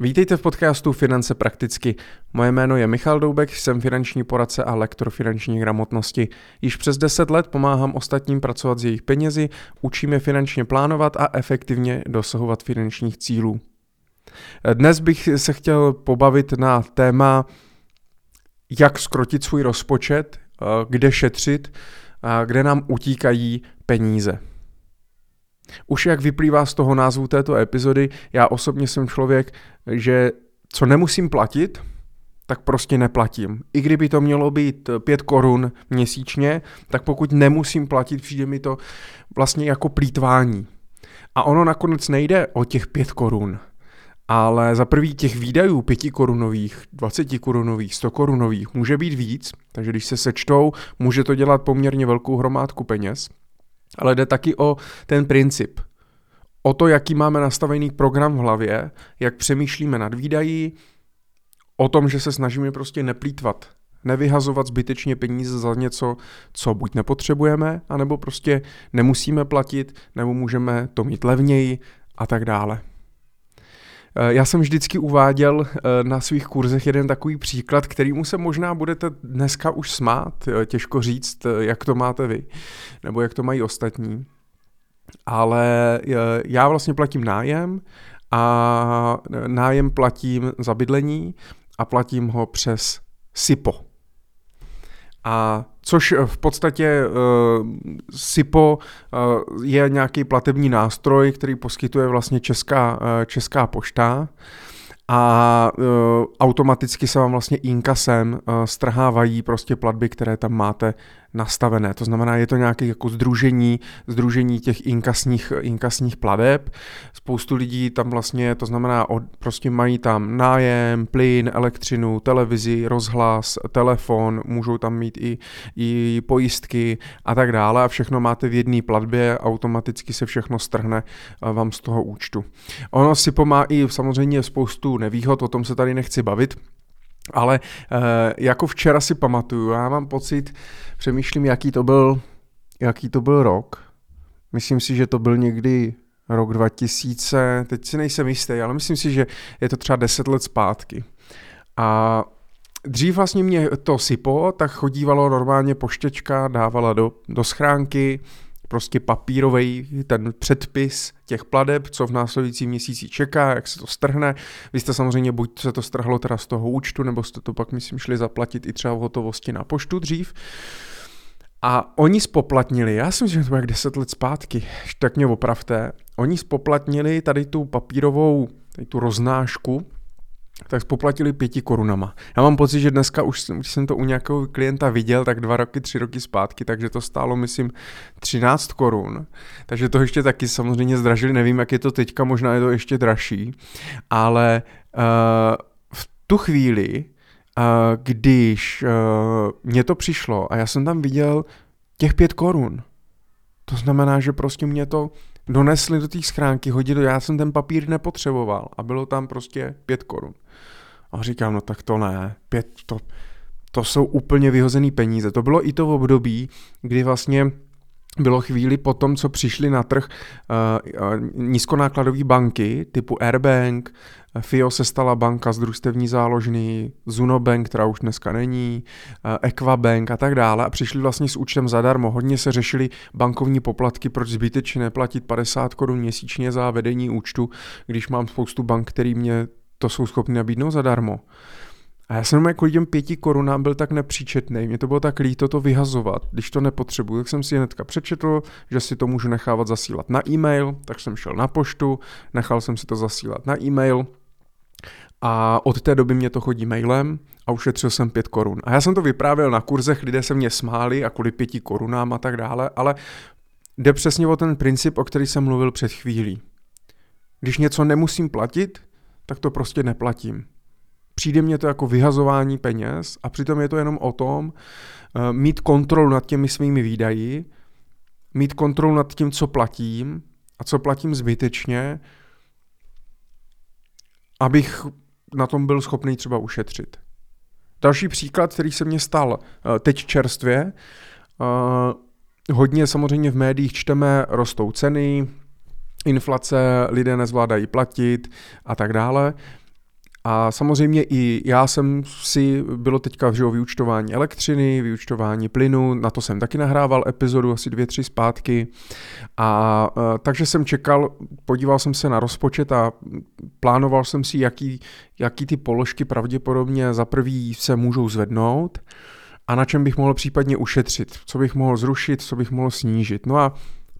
Vítejte v podcastu Finance prakticky. Moje jméno je Michal Doubek, jsem finanční poradce a lektor finanční gramotnosti. Již přes 10 let pomáhám ostatním pracovat s jejich penězi, učím je finančně plánovat a efektivně dosahovat finančních cílů. Dnes bych se chtěl pobavit na téma, jak skrotit svůj rozpočet, kde šetřit, kde nám utíkají peníze. Už jak vyplývá z toho názvu této epizody, já osobně jsem člověk, že co nemusím platit, tak prostě neplatím. I kdyby to mělo být 5 korun měsíčně, tak pokud nemusím platit, přijde mi to vlastně jako plítvání. A ono nakonec nejde o těch 5 korun, ale za prvý těch výdajů 5 korunových, 20 korunových, 100 korunových může být víc, takže když se sečtou, může to dělat poměrně velkou hromádku peněz ale jde taky o ten princip. O to, jaký máme nastavený program v hlavě, jak přemýšlíme nad výdají, o tom, že se snažíme prostě neplýtvat, nevyhazovat zbytečně peníze za něco, co buď nepotřebujeme, anebo prostě nemusíme platit, nebo můžeme to mít levněji a tak dále. Eh, já jsem vždycky uváděl eh, na svých kurzech jeden takový příklad, kterýmu se možná budete dneska už smát, těžko říct, eh, jak to máte vy, nebo jak to mají ostatní. Ale já vlastně platím nájem a nájem platím za bydlení a platím ho přes SIPO. A což v podstatě uh, SIPO uh, je nějaký platební nástroj, který poskytuje vlastně Česká, uh, Česká pošta. A uh, automaticky se vám vlastně inkasem uh, strhávají prostě platby, které tam máte nastavené. To znamená, je to nějaké jako združení, združení těch inkasních, inkasních pladeb. Spoustu lidí tam vlastně, to znamená, od, prostě mají tam nájem, plyn, elektřinu, televizi, rozhlas, telefon, můžou tam mít i, i pojistky a tak dále a všechno máte v jedné platbě, automaticky se všechno strhne eh, vám z toho účtu. Ono si pomá i samozřejmě spoustu nevýhod, o tom se tady nechci bavit, ale eh, jako včera si pamatuju, já mám pocit, přemýšlím, jaký to byl, jaký to byl rok. Myslím si, že to byl někdy rok 2000, teď si nejsem jistý, ale myslím si, že je to třeba 10 let zpátky. A dřív vlastně mě to sypo, tak chodívalo normálně poštěčka, dávala do, do schránky, prostě papírový ten předpis těch pladeb, co v následujícím měsíci čeká, jak se to strhne. Vy jste samozřejmě buď se to strhlo teda z toho účtu, nebo jste to pak, myslím, šli zaplatit i třeba v hotovosti na poštu dřív. A oni spoplatnili, já si myslím, že to bylo jak 10 let zpátky, tak mě opravte, oni spoplatnili tady tu papírovou, tady tu roznášku, tak spoplatili pěti korunama. Já mám pocit, že dneska už, už jsem to u nějakého klienta viděl, tak dva roky, tři roky zpátky, takže to stálo, myslím, 13 korun. Takže to ještě taky samozřejmě zdražili, nevím, jak je to teďka, možná je to ještě dražší, ale uh, v tu chvíli, uh, když uh, mně to přišlo a já jsem tam viděl těch pět korun, to znamená, že prostě mě to donesli do té schránky, hodili, já jsem ten papír nepotřeboval a bylo tam prostě pět korun. A říkám, no tak to ne, pět, to, to jsou úplně vyhozený peníze. To bylo i to v období, kdy vlastně bylo chvíli po tom, co přišly na trh uh, nízkonákladové banky typu Airbank, FIO se stala banka z družstevní záložny, Zunobank, která už dneska není, uh, Equabank a tak dále a přišli vlastně s účtem zadarmo. Hodně se řešili bankovní poplatky, proč zbytečně neplatit 50 korun měsíčně za vedení účtu, když mám spoustu bank, který mě to jsou schopni nabídnout zadarmo. A já jsem jako těm pěti korunám byl tak nepříčetný, mě to bylo tak líto to vyhazovat, když to nepotřebuji, tak jsem si hnedka přečetl, že si to můžu nechávat zasílat na e-mail, tak jsem šel na poštu, nechal jsem si to zasílat na e-mail a od té doby mě to chodí mailem a ušetřil jsem pět korun. A já jsem to vyprávěl na kurzech, lidé se mě smáli a kvůli pěti korunám a tak dále, ale jde přesně o ten princip, o který jsem mluvil před chvílí. Když něco nemusím platit, tak to prostě neplatím. Přijde mě to jako vyhazování peněz a přitom je to jenom o tom uh, mít kontrolu nad těmi svými výdaji, mít kontrolu nad tím, co platím a co platím zbytečně, abych na tom byl schopný třeba ušetřit. Další příklad, který se mně stal uh, teď čerstvě, uh, hodně samozřejmě v médiích čteme, rostou ceny, inflace, lidé nezvládají platit a tak dále. A samozřejmě i já jsem si, bylo teďka že vyučtování elektřiny, vyučtování plynu, na to jsem taky nahrával epizodu asi dvě, tři zpátky. A e, takže jsem čekal, podíval jsem se na rozpočet a plánoval jsem si, jaký, jaký ty položky pravděpodobně za prvý se můžou zvednout a na čem bych mohl případně ušetřit, co bych mohl zrušit, co bych mohl snížit. No a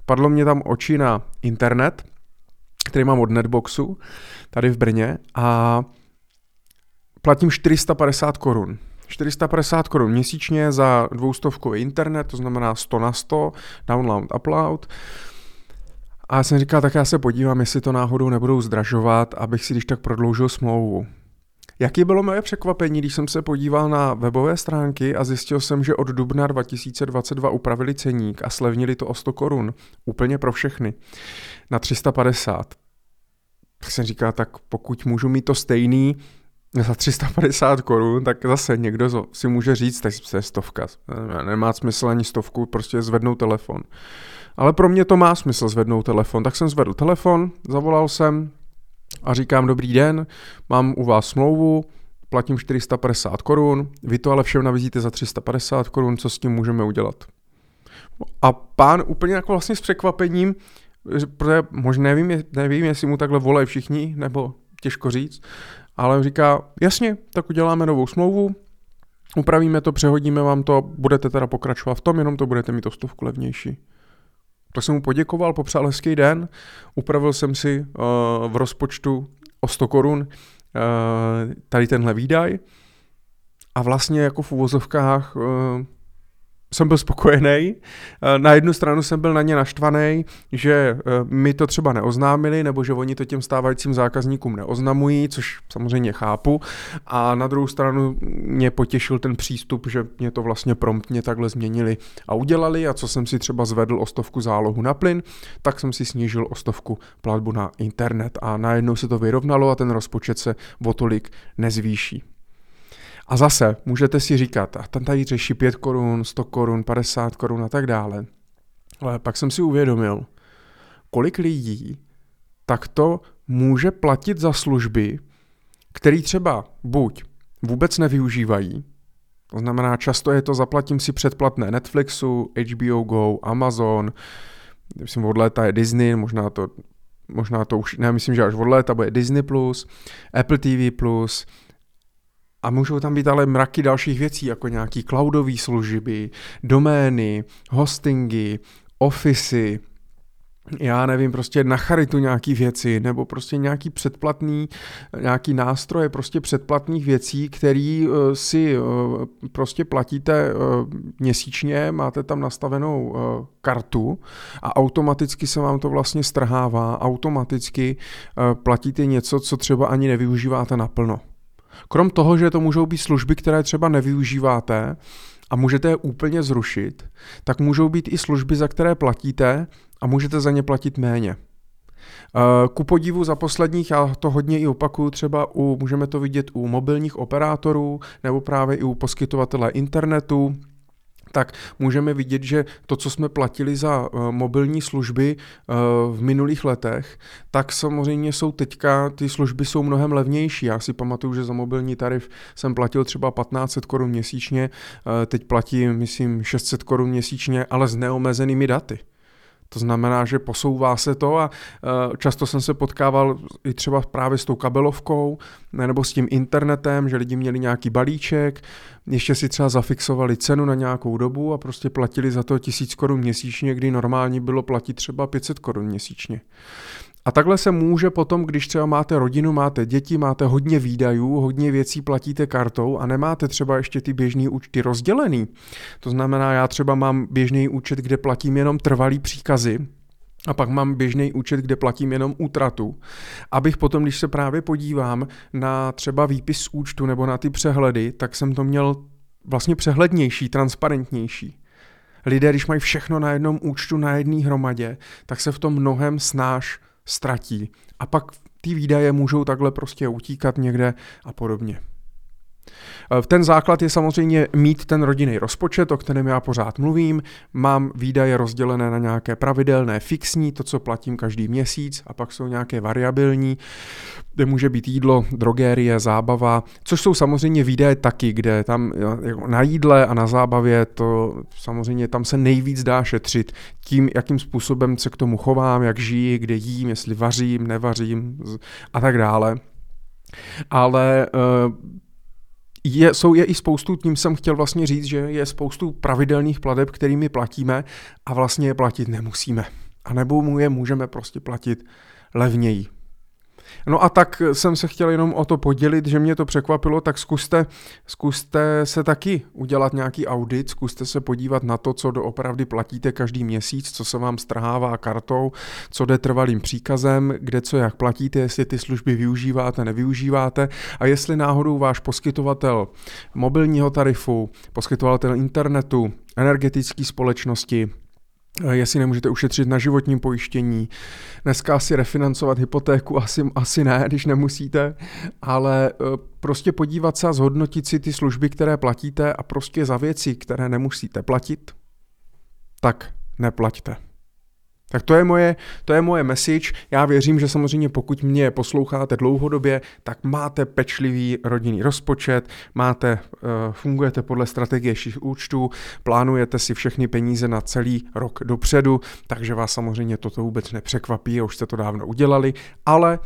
padlo mě tam oči na internet, který mám od Netboxu, tady v Brně a platím 450 korun. 450 korun měsíčně za dvoustovkový internet, to znamená 100 na 100, download, upload. A já jsem říkal, tak já se podívám, jestli to náhodou nebudou zdražovat, abych si když tak prodloužil smlouvu. Jaký bylo moje překvapení, když jsem se podíval na webové stránky a zjistil jsem, že od dubna 2022 upravili ceník a slevnili to o 100 korun. Úplně pro všechny. Na 350. Tak jsem říkal, tak pokud můžu mít to stejný za 350 korun, tak zase někdo si může říct, tak je stovka. Nemá smysl ani stovku, prostě zvednout telefon. Ale pro mě to má smysl zvednout telefon. Tak jsem zvedl telefon, zavolal jsem, a říkám, dobrý den, mám u vás smlouvu, platím 450 korun, vy to ale všem nabízíte za 350 korun, co s tím můžeme udělat? A pán úplně jako vlastně s překvapením, protože možná nevím, nevím, jestli mu takhle volají všichni, nebo těžko říct, ale říká, jasně, tak uděláme novou smlouvu, upravíme to, přehodíme vám to, budete teda pokračovat v tom, jenom to budete mít o stovku levnější. Tak jsem mu poděkoval, popřál hezký den, upravil jsem si uh, v rozpočtu o 100 korun uh, tady tenhle výdaj a vlastně jako v uvozovkách uh, jsem byl spokojený. Eh, na jednu stranu jsem byl na ně naštvaný, že eh, mi to třeba neoznámili, nebo že oni to těm stávajícím zákazníkům neoznamují, což samozřejmě chápu. A na druhou stranu mě potěšil ten přístup, že mě to vlastně promptně takhle změnili a udělali. A co jsem si třeba zvedl o stovku zálohu na plyn, tak jsem si snížil o stovku platbu na internet. A najednou se to vyrovnalo a ten rozpočet se o tolik nezvýší. A zase můžete si říkat, a tam tady řeší 5 korun, 100 korun, 50 korun a tak dále. Ale pak jsem si uvědomil, kolik lidí takto může platit za služby, které třeba buď vůbec nevyužívají, to znamená, často je to zaplatím si předplatné Netflixu, HBO Go, Amazon, myslím od léta je Disney, možná to, možná to už, ne, myslím, že až od léta bude Disney+, Apple TV+, a můžou tam být ale mraky dalších věcí, jako nějaký cloudové služby, domény, hostingy, ofisy, já nevím, prostě na charitu nějaký věci, nebo prostě nějaký předplatný, nějaký nástroje prostě předplatných věcí, který uh, si uh, prostě platíte uh, měsíčně, máte tam nastavenou kartu a automaticky se vám to vlastně strhává, automaticky platíte něco, co třeba ani nevyužíváte naplno. Krom toho, že to můžou být služby, které třeba nevyužíváte a můžete je úplně zrušit, tak můžou být i služby, za které platíte a můžete za ně platit méně. Eh, ku podivu za posledních, já to hodně i opakuju, třeba u, můžeme to vidět u mobilních operátorů nebo právě i u poskytovatele internetu, tak můžeme vidět, že to, co jsme platili za uh, mobilní služby uh, v minulých letech, tak samozřejmě jsou teďka, ty služby jsou mnohem levnější. Já si pamatuju, že za mobilní tarif jsem platil třeba 1500 korun měsíčně, uh, teď platím, myslím, 600 korun měsíčně, ale s neomezenými daty. To znamená, že posouvá se to a e, často jsem se potkával i třeba právě s tou kabelovkou nebo s tím internetem, že lidi měli nějaký balíček, ještě si třeba zafixovali cenu na nějakou dobu a prostě platili za to tisíc korun měsíčně, kdy normální bylo platit třeba 500 korun měsíčně. A takhle se může potom, když třeba máte rodinu, máte děti, máte hodně výdajů, hodně věcí platíte kartou a nemáte třeba ještě ty běžné účty rozdělený. To znamená, já třeba mám běžný účet, kde platím jenom trvalý příkazy, a pak mám běžný účet, kde platím jenom útratu, abych potom, když se právě podívám na třeba výpis z účtu nebo na ty přehledy, tak jsem to měl vlastně přehlednější, transparentnější. Lidé, když mají všechno na jednom účtu, na jedné hromadě, tak se v tom mnohem snáš ztratí. A pak ty výdaje můžou takhle prostě utíkat někde a podobně. Ten základ je samozřejmě mít ten rodinný rozpočet, o kterém já pořád mluvím. Mám výdaje rozdělené na nějaké pravidelné, fixní, to, co platím každý měsíc, a pak jsou nějaké variabilní, kde může být jídlo, drogérie, zábava, což jsou samozřejmě výdaje taky, kde tam jako na jídle a na zábavě to samozřejmě tam se nejvíc dá šetřit tím, jakým způsobem se k tomu chovám, jak žiji, kde jím, jestli vařím, nevařím a tak dále. Ale uh, je, jsou je i spoustu, tím jsem chtěl vlastně říct, že je spoustu pravidelných pladeb, kterými platíme a vlastně je platit nemusíme. A nebo mu je můžeme prostě platit levněji. No a tak jsem se chtěl jenom o to podělit, že mě to překvapilo, tak zkuste, zkuste se taky udělat nějaký audit, zkuste se podívat na to, co doopravdy platíte každý měsíc, co se vám strhává kartou, co jde trvalým příkazem, kde co jak platíte, jestli ty služby využíváte, nevyužíváte a jestli náhodou váš poskytovatel mobilního tarifu, poskytovatel internetu, energetické společnosti, jestli nemůžete ušetřit na životním pojištění. Dneska asi refinancovat hypotéku asi, asi ne, když nemusíte, ale e, prostě podívat se a zhodnotit si ty služby, které platíte a prostě za věci, které nemusíte platit, tak neplaťte. Tak to je, moje, to je moje message. Já věřím, že samozřejmě pokud mě posloucháte dlouhodobě, tak máte pečlivý rodinný rozpočet, máte, uh, fungujete podle strategie účtů, plánujete si všechny peníze na celý rok dopředu, takže vás samozřejmě toto vůbec nepřekvapí, už jste to dávno udělali, ale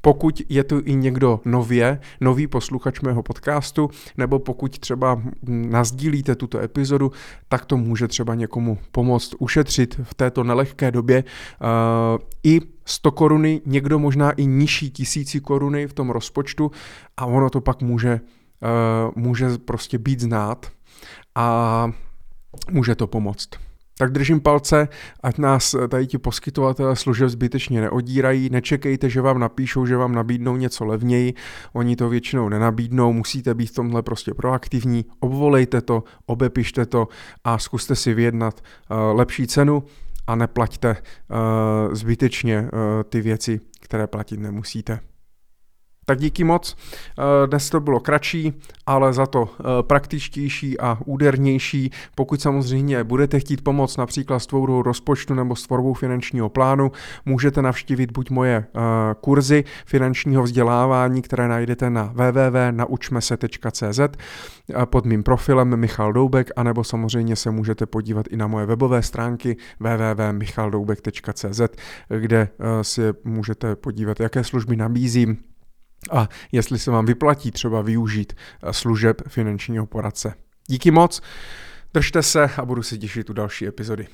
pokud je tu i někdo nově, nový posluchač mého podcastu, nebo pokud třeba nazdílíte tuto epizodu, tak to může třeba někomu pomoct ušetřit v této nelehké době uh, i 100 koruny, někdo možná i nižší tisíci koruny v tom rozpočtu a ono to pak může, uh, může prostě být znát a může to pomoct. Tak držím palce, ať nás tady ti poskytovatelé služeb zbytečně neodírají, nečekejte, že vám napíšou, že vám nabídnou něco levněji, oni to většinou nenabídnou, musíte být v tomhle prostě proaktivní, obvolejte to, obepište to a zkuste si vyjednat uh, lepší cenu a neplaťte uh, zbytečně ty věci, které platit nemusíte. Tak díky moc. Eh, dnes to bylo kratší, ale za to eh, praktičtější a údernější. Pokud samozřejmě budete chtít pomoct například s tvorbou rozpočtu nebo s tvorbou finančního plánu, můžete navštívit buď moje eh, kurzy finančního vzdělávání, které najdete na www.naučmese.cz pod mým profilem Michal Doubek, anebo samozřejmě se můžete podívat i na moje webové stránky www.michaldoubek.cz, kde si můžete podívat, jaké služby nabízím, a jestli se vám vyplatí třeba využít eh, služeb finančního poradce. Díky moc, držte se a budu se těšit u další epizody.